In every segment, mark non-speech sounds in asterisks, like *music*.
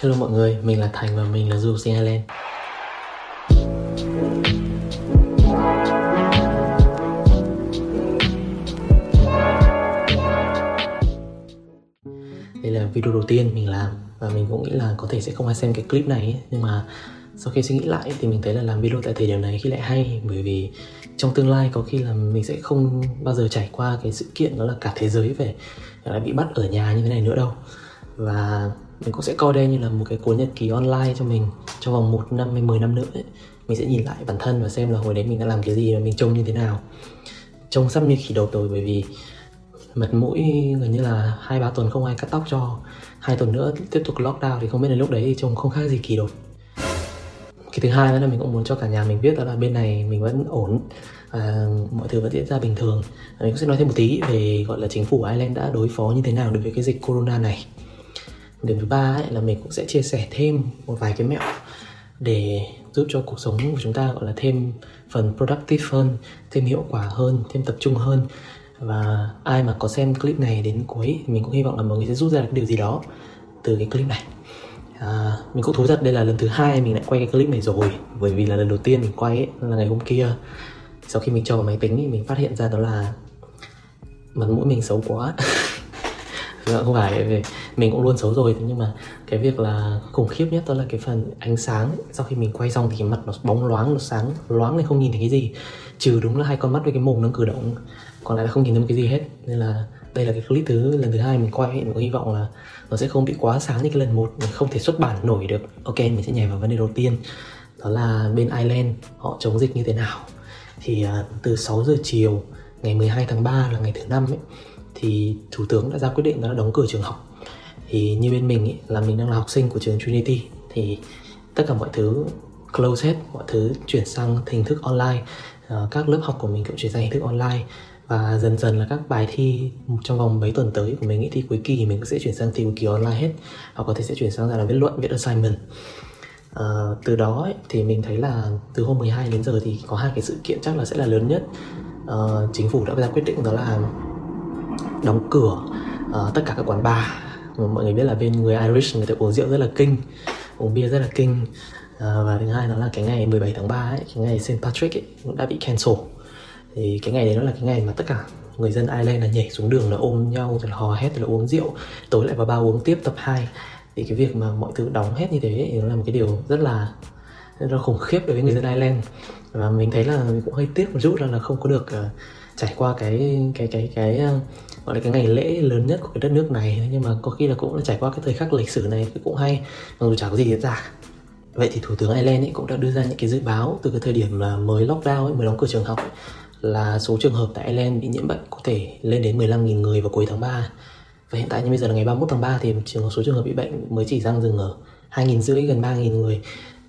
Hello mọi người, mình là Thành và mình là du học sinh Ireland. Đây là video đầu tiên mình làm và mình cũng nghĩ là có thể sẽ không ai xem cái clip này ấy. nhưng mà sau khi suy nghĩ lại thì mình thấy là làm video tại thời điểm này khi lại hay bởi vì trong tương lai có khi là mình sẽ không bao giờ trải qua cái sự kiện đó là cả thế giới về lại bị bắt ở nhà như thế này nữa đâu và mình cũng sẽ coi đây như là một cái cuốn nhật ký online cho mình trong vòng một năm hay 10 năm nữa ấy. mình sẽ nhìn lại bản thân và xem là hồi đấy mình đã làm cái gì và mình trông như thế nào. Trông sắp như khỉ đầu rồi bởi vì mặt mũi gần như là hai ba tuần không ai cắt tóc cho. Hai tuần nữa tiếp tục lockdown thì không biết đến lúc đấy thì trông không khác gì kỳ đột. Cái thứ hai nữa là mình cũng muốn cho cả nhà mình biết đó là bên này mình vẫn ổn và mọi thứ vẫn diễn ra bình thường. Mình cũng sẽ nói thêm một tí về, gọi là, chính phủ Ireland đã đối phó như thế nào đối với cái dịch corona này điểm thứ ba ấy là mình cũng sẽ chia sẻ thêm một vài cái mẹo để giúp cho cuộc sống của chúng ta gọi là thêm phần productive hơn thêm hiệu quả hơn thêm tập trung hơn. Và ai mà có xem clip này đến cuối mình cũng hy vọng là mọi người sẽ rút ra được điều gì đó từ cái clip này. À, mình cũng thú thật đây là lần thứ hai mình lại quay cái clip này rồi bởi vì là lần đầu tiên mình quay ấy, là ngày hôm kia. Sau khi mình cho vào máy tính thì mình phát hiện ra đó là mặt mũi mình xấu quá. *laughs* Vâng không phải về mình cũng luôn xấu rồi. Nhưng mà cái việc là khủng khiếp nhất đó là cái phần ánh sáng. Sau khi mình quay xong thì mặt nó bóng loáng nó sáng loáng nên không nhìn thấy cái gì. Trừ đúng là hai con mắt với cái mồm nó cử động còn lại là không nhìn thấy một cái gì hết. Nên là đây là cái clip thứ lần thứ hai mình quay mình có hy vọng là nó sẽ không bị quá sáng như cái lần một mình không thể xuất bản nổi được. Ok mình sẽ nhảy vào vấn đề đầu tiên. Đó là bên Ireland họ chống dịch như thế nào? Thì uh, từ 6 giờ chiều ngày 12 tháng 3 là ngày thứ năm ấy thì thủ tướng đã ra quyết định đó là đóng cửa trường học. Thì như bên mình ý, là mình đang là học sinh của trường Trinity thì tất cả mọi thứ close hết mọi thứ chuyển sang hình thức online. Ờ, các lớp học của mình cũng chuyển sang hình thức online. Và dần dần là các bài thi trong vòng mấy tuần tới của mình nghĩ thi cuối kỳ mình sẽ chuyển sang thi cuối kỳ online hết. Hoặc có thể sẽ chuyển sang là viết luận viết assignment. À, từ đó ấy, thì mình thấy là từ hôm 12 đến giờ thì có hai cái sự kiện chắc là sẽ là lớn nhất. À, chính phủ đã ra quyết định đó là đóng cửa uh, tất cả các quán bar. Mọi người biết là bên người Irish người ta uống rượu rất là kinh uống bia rất là kinh. Uh, và thứ hai đó là cái ngày 17 tháng 3 ấy, cái ngày St. Patrick ấy, cũng đã bị cancel. Thì cái ngày đấy nó là cái ngày mà tất cả người dân Ireland là nhảy xuống đường là ôm nhau rồi là hò hét rồi là uống rượu tối lại vào bao uống tiếp tập 2 thì cái việc mà mọi thứ đóng hết như thế thì nó là một cái điều rất là rất là khủng khiếp đối với người dân Ireland. Và mình thấy là mình cũng hơi tiếc một chút là, là không có được uh, trải qua cái cái cái cái ờ, gọi là cái ngày lễ lớn nhất của cái đất nước này. Nhưng mà có khi là cũng là trải qua cái thời khắc lịch sử này cũng hay mặc dù chả có gì diễn ra. Vậy thì thủ tướng Ireland ấy cũng đã đưa ra những cái dự báo từ cái thời điểm là mới lockdown ấy, mới đóng cửa trường học ấy, là số trường hợp tại Ireland bị nhiễm bệnh có thể lên đến 15.000 người vào cuối tháng 3 và hiện tại như bây giờ là ngày 31 tháng 3 thì trường số trường hợp bị bệnh mới chỉ đang dừng ở 2.500 gần 3.000 người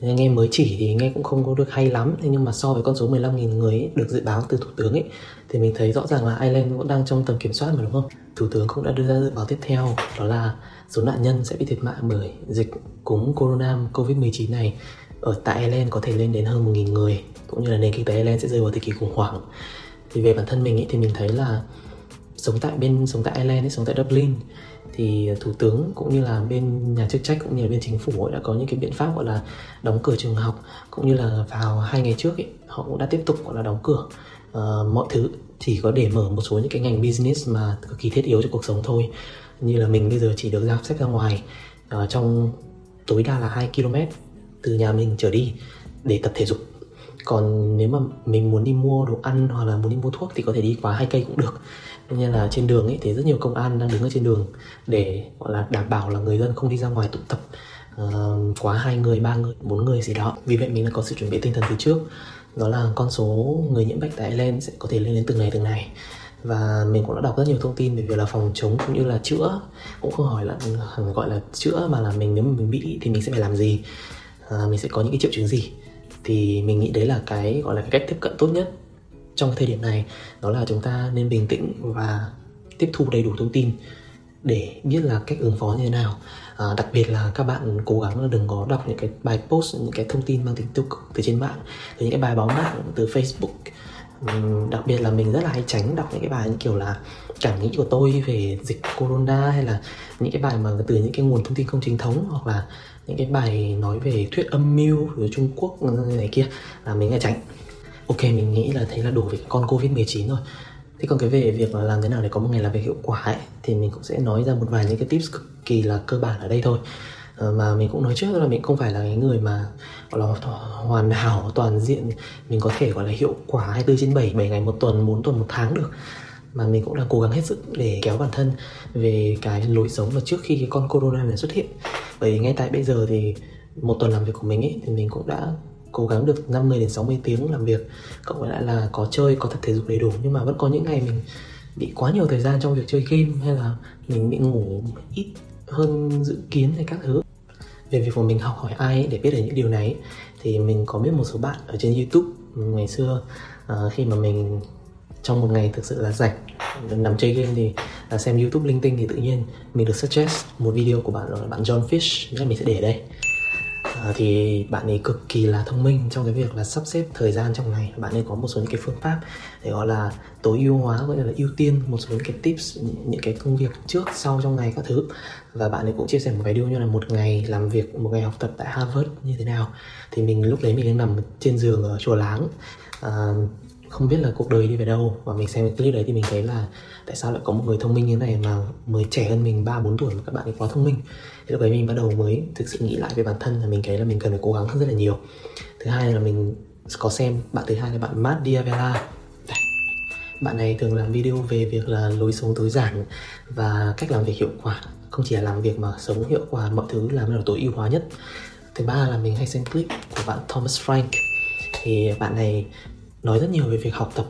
nghe mới chỉ thì nghe cũng không có được hay lắm. Thế nhưng mà so với con số 15.000 người ấy, được dự báo từ thủ tướng ấy thì mình thấy rõ ràng là Ireland vẫn đang trong tầm kiểm soát mà đúng không? Thủ tướng cũng đã đưa ra dự báo tiếp theo đó là số nạn nhân sẽ bị thiệt mạng bởi dịch cúm corona covid 19 này ở tại Ireland có thể lên đến hơn 1.000 người cũng như là nền kinh tế Ireland sẽ rơi vào thời kỳ khủng hoảng. Thì về bản thân mình ý, thì mình thấy là sống tại bên sống tại Ireland ấy, sống tại Dublin. Thì thủ tướng cũng như là bên nhà chức trách cũng như là bên chính phủ ấy đã có những cái biện pháp gọi là đóng cửa trường học cũng như là vào hai ngày trước ấy, họ cũng đã tiếp tục gọi là đóng cửa. Uh, mọi thứ chỉ có để mở một số những cái ngành business mà cực kỳ thiết yếu cho cuộc sống thôi. Như là mình bây giờ chỉ được ra xếp ra ngoài uh, trong tối đa là 2 km từ nhà mình trở đi để tập thể dục còn nếu mà mình muốn đi mua đồ ăn hoặc là muốn đi mua thuốc thì có thể đi quá hai cây cũng được. Nên là trên đường ấy thì rất nhiều công an đang đứng ở trên đường để gọi là đảm bảo là người dân không đi ra ngoài tụ tập uh, quá hai người ba người bốn người gì đó. Vì vậy mình đã có sự chuẩn bị tinh thần từ trước. Đó là con số người nhiễm bệnh tại Ireland sẽ có thể lên đến từng ngày từng ngày. Và mình cũng đã đọc rất nhiều thông tin về việc là phòng chống cũng như là chữa. Cũng không hỏi là gọi là chữa mà là mình nếu mà mình bị thì mình sẽ phải làm gì à, mình sẽ có những cái triệu chứng gì thì mình nghĩ đấy là cái gọi là cái cách tiếp cận tốt nhất trong thời điểm này. Đó là chúng ta nên bình tĩnh và tiếp thu đầy đủ thông tin để biết là cách ứng phó như thế nào. À, đặc biệt là các bạn cố gắng là đừng có đọc những cái bài post những cái thông tin mang tính tiêu cực từ trên mạng. Từ những cái bài báo mạng từ Facebook đặc biệt là mình rất là hay tránh đọc những cái bài như kiểu là cảm nghĩ của tôi về dịch corona hay là những cái bài mà từ những cái nguồn thông tin không chính thống hoặc là những cái bài nói về thuyết âm mưu của Trung Quốc ừ, này kia là mình hay tránh. Ok, mình nghĩ là thấy là đủ về con covid 19 rồi. Thế còn cái về việc là làm thế nào để có một ngày làm việc hiệu quả ấy, thì mình cũng sẽ nói ra một vài những cái tips cực kỳ là cơ bản ở đây thôi. Ờ, mà mình cũng nói trước là mình không phải là cái người mà, gọi là hoàn hảo, toàn diện. Mình có thể, gọi là, hiệu quả 24 trên 7 7 ngày một tuần 4 tuần, một tháng được. Mà mình cũng đang cố gắng hết sức để kéo bản thân về cái lối sống mà trước khi cái con corona này xuất hiện. Bởi vì ngay tại bây giờ thì một tuần làm việc của mình ấy, thì mình cũng đã cố gắng được 50 đến 60 tiếng làm việc. Cộng với lại là có chơi, có tập thể dục đầy đủ. Nhưng mà vẫn có những ngày mình bị quá nhiều thời gian trong việc chơi game, hay là mình bị ngủ ít hơn dự kiến hay các thứ về việc của mình học hỏi ai ấy để biết được những điều này thì mình có biết một số bạn ở trên youtube ngày xưa uh, khi mà mình trong một ngày thực sự là rảnh nằm chơi game thì là xem youtube linh tinh thì tự nhiên mình được suggest một video của bạn là bạn John Fish nên mình sẽ để ở đây. Ờ, thì bạn ấy cực kỳ là thông minh trong cái việc là sắp xếp thời gian trong ngày. Bạn ấy có một số những cái phương pháp để gọi là tối ưu hóa gọi là ưu tiên một số những cái tips những cái công việc trước sau trong ngày các thứ. Và bạn ấy cũng chia sẻ một video như là một ngày làm việc một ngày học tập tại Harvard như thế nào. Thì mình lúc đấy mình đang nằm trên giường ở chùa láng. À, không biết là cuộc đời đi về đâu. Và mình xem cái clip đấy thì mình thấy là tại sao lại có một người thông minh như thế này mà mới trẻ hơn mình ba bốn tuổi mà các bạn ấy quá thông minh thì lúc đấy mình bắt đầu mới thực sự nghĩ lại về bản thân là mình thấy là mình cần phải cố gắng hơn rất là nhiều. Thứ hai là mình có xem, bạn thứ hai là bạn Matt Diavela. Bạn này thường làm video về việc là lối sống tối giản và cách làm việc hiệu quả. Không chỉ là làm việc mà sống hiệu quả, mọi thứ làm được tối ưu hóa nhất. Thứ ba là mình hay xem clip của bạn Thomas Frank. Thì bạn này nói rất nhiều về việc học tập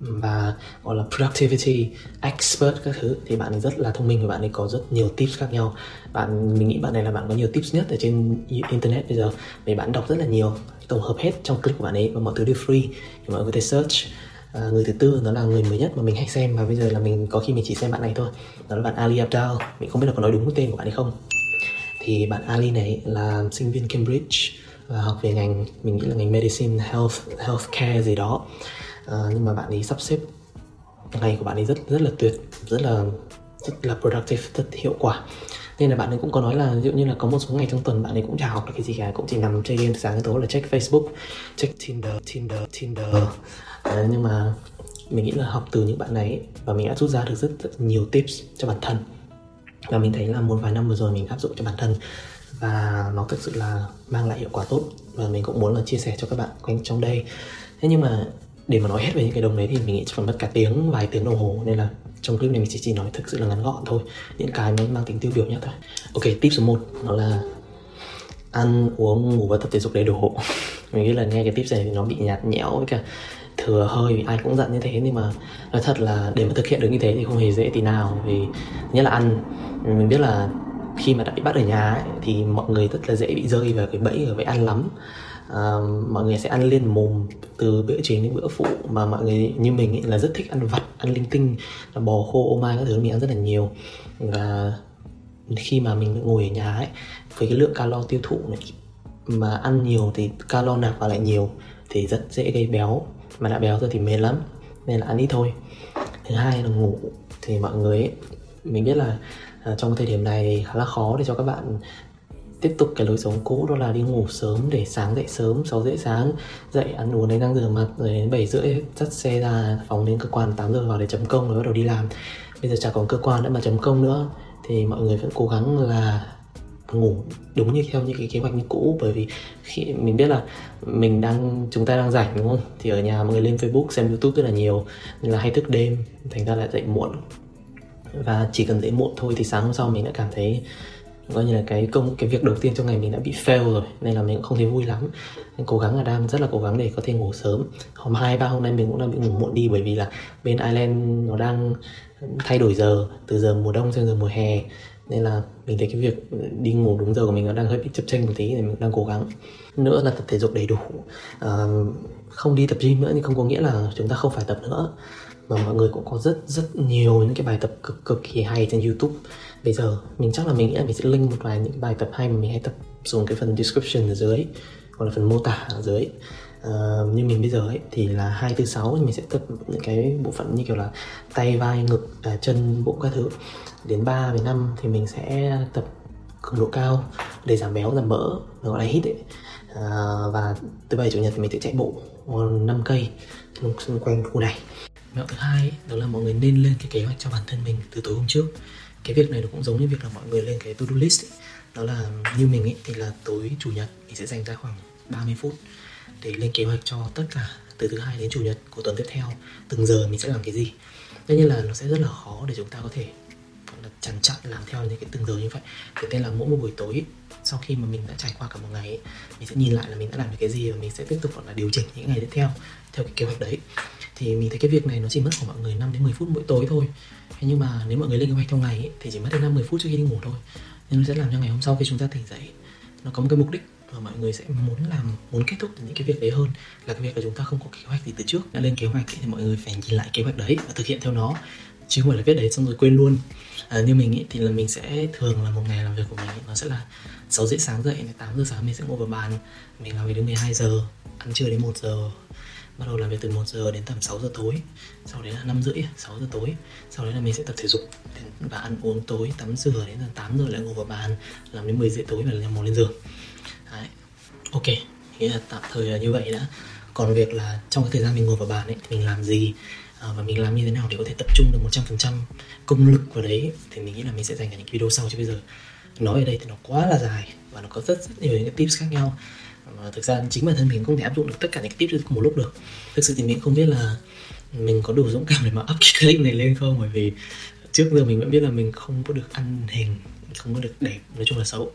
và gọi là productivity expert các thứ thì bạn ấy rất là thông minh và bạn ấy có rất nhiều tips khác nhau. Bạn mình nghĩ bạn này là bạn có nhiều tips nhất ở trên internet bây giờ vì bạn đọc rất là nhiều tổng hợp hết trong clip của bạn ấy và mọi thứ đều free thì mọi người có thể search. À, người thứ tư nó là người mới nhất mà mình hay xem và bây giờ là mình có khi mình chỉ xem bạn này thôi. Đó là bạn Ali Abdal. Mình không biết là có nói đúng cái tên của bạn hay không. Thì bạn Ali này là sinh viên Cambridge và học về ngành mình nghĩ là ngành medicine health healthcare gì đó à, nhưng mà bạn ấy sắp xếp ngày của bạn ấy rất rất là tuyệt rất là rất là productive rất hiệu quả. Nên là bạn ấy cũng có nói là ví dụ như là có một số ngày trong tuần bạn ấy cũng chả học được cái gì cả cũng chỉ nằm chơi game sáng tối là check Facebook check Tinder Tinder Tinder. À, nhưng mà mình nghĩ là học từ những bạn ấy và mình đã rút ra được rất, rất nhiều tips cho bản thân. Và mình thấy là một vài năm vừa rồi mình áp dụng cho bản thân và nó thực sự là mang lại hiệu quả tốt. Và mình cũng muốn là chia sẻ cho các bạn quanh trong đây. Thế nhưng mà để mà nói hết về những cái đồng đấy thì mình nghĩ chỉ phải mất cả tiếng vài tiếng đồng hồ nên là trong clip này mình chỉ chỉ nói thực sự là ngắn gọn thôi. Những cái mới mang tính tiêu biểu nhất thôi. Ok tip số 1 đó là ăn uống ngủ và tập thể dục đầy đủ. *laughs* Mình nghĩ là nghe cái tip này thì nó bị nhạt nhẽo với cả thừa hơi vì ai cũng dặn như thế nhưng mà nói thật là để mà thực hiện được như thế thì không hề dễ tí nào. Vì nhất là ăn mình biết là khi mà đã bị bắt ở nhà ấy, thì mọi người rất là dễ bị rơi vào cái bẫy ở vậy ăn lắm. À, mọi người sẽ ăn liên mồm từ bữa chính đến bữa phụ mà mọi người như mình ấy, là rất thích ăn vặt ăn linh tinh là bò khô ô mai các thứ mình ăn rất là nhiều. Và khi mà mình ngồi ở nhà ấy với cái lượng calo tiêu thụ này mà ăn nhiều thì calo nạp vào lại nhiều thì rất dễ gây béo. Mà đã béo rồi thì mệt lắm nên là ăn ít thôi. Thứ hai là ngủ thì mọi người ấy, mình biết là à, trong thời điểm này khá là khó để cho các bạn tiếp tục cái lối sống cũ, đó là đi ngủ sớm để sáng dậy sớm 6 rưỡi sáng, dậy ăn uống đánh răng rửa mặt rồi đến 7 rưỡi dắt xe ra phóng đến cơ quan 8 giờ vào để chấm công rồi bắt đầu đi làm. Bây giờ chả còn cơ quan nữa mà chấm công nữa, thì mọi người vẫn cố gắng là ngủ đúng như theo những cái kế hoạch như cũ, bởi vì khi mình biết là mình đang, chúng ta đang rảnh, đúng không? Thì ở nhà mọi người lên facebook xem youtube rất là nhiều, nên là hay thức đêm, thành ra lại dậy muộn. Và chỉ cần dậy muộn thôi thì sáng hôm sau mình đã cảm thấy coi như là cái công cái việc đầu tiên trong ngày mình đã bị fail rồi nên là mình cũng không thấy vui lắm. Nên cố gắng là đang rất là cố gắng để có thể ngủ sớm. Hôm hai ba hôm nay mình cũng đang bị ngủ muộn đi bởi vì là bên Ireland nó đang thay đổi giờ từ giờ mùa đông sang giờ mùa hè. Nên là mình thấy cái việc đi ngủ đúng giờ của mình nó đang hơi bị chập chênh một tí thì mình đang cố gắng. Nữa là tập thể dục đầy đủ. À, không đi tập gym nữa thì không có nghĩa là chúng ta không phải tập nữa. Mà mọi người cũng có rất rất nhiều những cái bài tập cực cực kỳ hay trên YouTube bây giờ mình chắc là mình nghĩ là mình sẽ link một vài những bài tập hay mà mình hay tập xuống cái phần description ở dưới hoặc là phần mô tả ở dưới. Uh, như mình bây giờ ấy thì là hai từ sáu mình sẽ tập những cái bộ phận như kiểu là tay vai ngực uh, chân bụng các thứ. Đến 3 với 5 thì mình sẽ tập cường độ cao để giảm béo giảm mỡ nó gọi là hít ấy. Uh, và thứ bảy chủ nhật thì mình sẽ chạy bộ 5 cây xung quanh khu này. Mẹo thứ hai đó là mọi người nên lên cái kế hoạch cho bản thân mình từ tối hôm trước cái việc này nó cũng giống như việc là mọi người lên cái to do list ấy. đó là như mình ấy thì là tối chủ nhật mình sẽ dành ra khoảng 30 phút để lên kế hoạch cho tất cả từ thứ hai đến chủ nhật của tuần tiếp theo từng giờ mình sẽ làm cái gì. Tất nhiên là nó sẽ rất là khó để chúng ta có thể là chằn chặn làm theo những cái từng giờ như vậy. Thế nên là mỗi một buổi tối sau khi mà mình đã trải qua cả một ngày ấy, mình sẽ nhìn lại là mình đã làm được cái gì và mình sẽ tiếp tục là điều chỉnh những ngày tiếp theo theo cái kế hoạch đấy thì mình thấy cái việc này nó chỉ mất của mọi người 5 đến 10 phút mỗi tối thôi. Thế nhưng mà nếu mọi người lên kế hoạch trong ngày ấy, thì chỉ mất đến 50 phút trước khi đi ngủ thôi. Nên nó sẽ làm cho ngày hôm sau khi chúng ta tỉnh dậy nó có một cái mục đích và mọi người sẽ muốn làm muốn kết thúc những cái việc đấy hơn là cái việc là chúng ta không có kế hoạch gì từ trước. Đã lên kế hoạch thì mọi người phải nhìn lại kế hoạch đấy và thực hiện theo nó. Chứ không phải là viết đấy xong rồi quên luôn. À, như mình ý, thì là mình sẽ thường là một ngày làm việc của mình ý, nó sẽ là 6 rưỡi sáng dậy 8 giờ sáng mình sẽ ngồi vào bàn. Mình làm việc đến 12 giờ ăn trưa đến 1 giờ bắt đầu làm việc từ 1 giờ đến tầm 6 giờ tối. Sau đấy là 5 rưỡi 6 giờ tối. Sau đấy là mình sẽ tập thể dục và ăn uống tối tắm rửa đến tầm 8 giờ lại ngồi vào bàn, làm đến 10 rưỡi tối và làm ngồi lên giường. Đấy. ok, nghĩa là tạm thời là như vậy đã. Còn việc là trong cái thời gian mình ngồi vào bàn ấy, thì mình làm gì? Ờ, và mình làm như thế nào để có thể tập trung được 100% công lực vào đấy? Thì mình nghĩ là mình sẽ dành cả những video sau chứ bây giờ. Nói ở đây thì nó quá là dài và nó có rất rất nhiều những cái tips khác nhau và thực ra chính bản thân mình không thể áp dụng được tất cả những cái tips cùng một lúc được. Thực sự thì mình không biết là mình có đủ dũng cảm để mà up cái clip này lên không? Bởi vì trước giờ mình vẫn biết là mình không có được ăn hình không có được đẹp nói chung là xấu.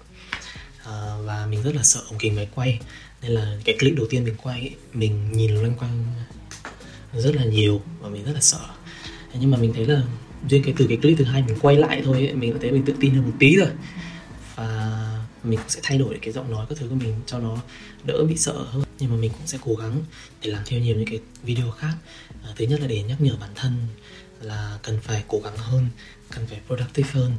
À, và mình rất là sợ ống kính máy quay. Nên là cái clip đầu tiên mình quay ấy, mình nhìn loanh quanh rất là nhiều và mình rất là sợ. Nhưng mà mình thấy là riêng cái từ cái clip thứ hai mình quay lại thôi ấy, mình thấy mình tự tin hơn một tí rồi. Và mình cũng sẽ thay đổi cái giọng nói các thứ của mình cho nó đỡ bị sợ hơn. Nhưng mà mình cũng sẽ cố gắng để làm theo nhiều những cái video khác. À, thứ nhất là để nhắc nhở bản thân là cần phải cố gắng hơn cần phải productive hơn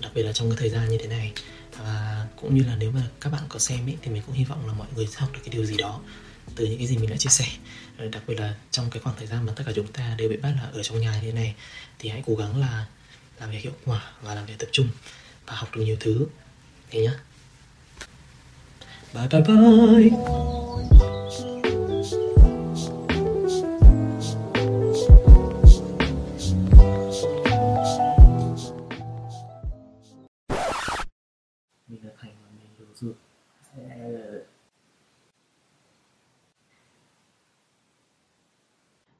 đặc biệt là trong cái thời gian như thế này. Và cũng như là nếu mà các bạn có xem ý, thì mình cũng hy vọng là mọi người sẽ học được cái điều gì đó từ những cái gì mình đã chia sẻ. Ờ, đặc biệt là trong cái khoảng thời gian mà tất cả chúng ta đều bị bắt là ở trong nhà như thế này thì hãy cố gắng là làm việc hiệu quả và làm việc tập trung và học được nhiều thứ. Thế nhá bye bye bye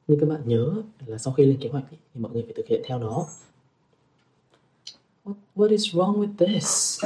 nhưng các bạn nhớ là sau khi lên kế hoạch thì mọi người phải thực hiện theo nó. What, what is wrong with this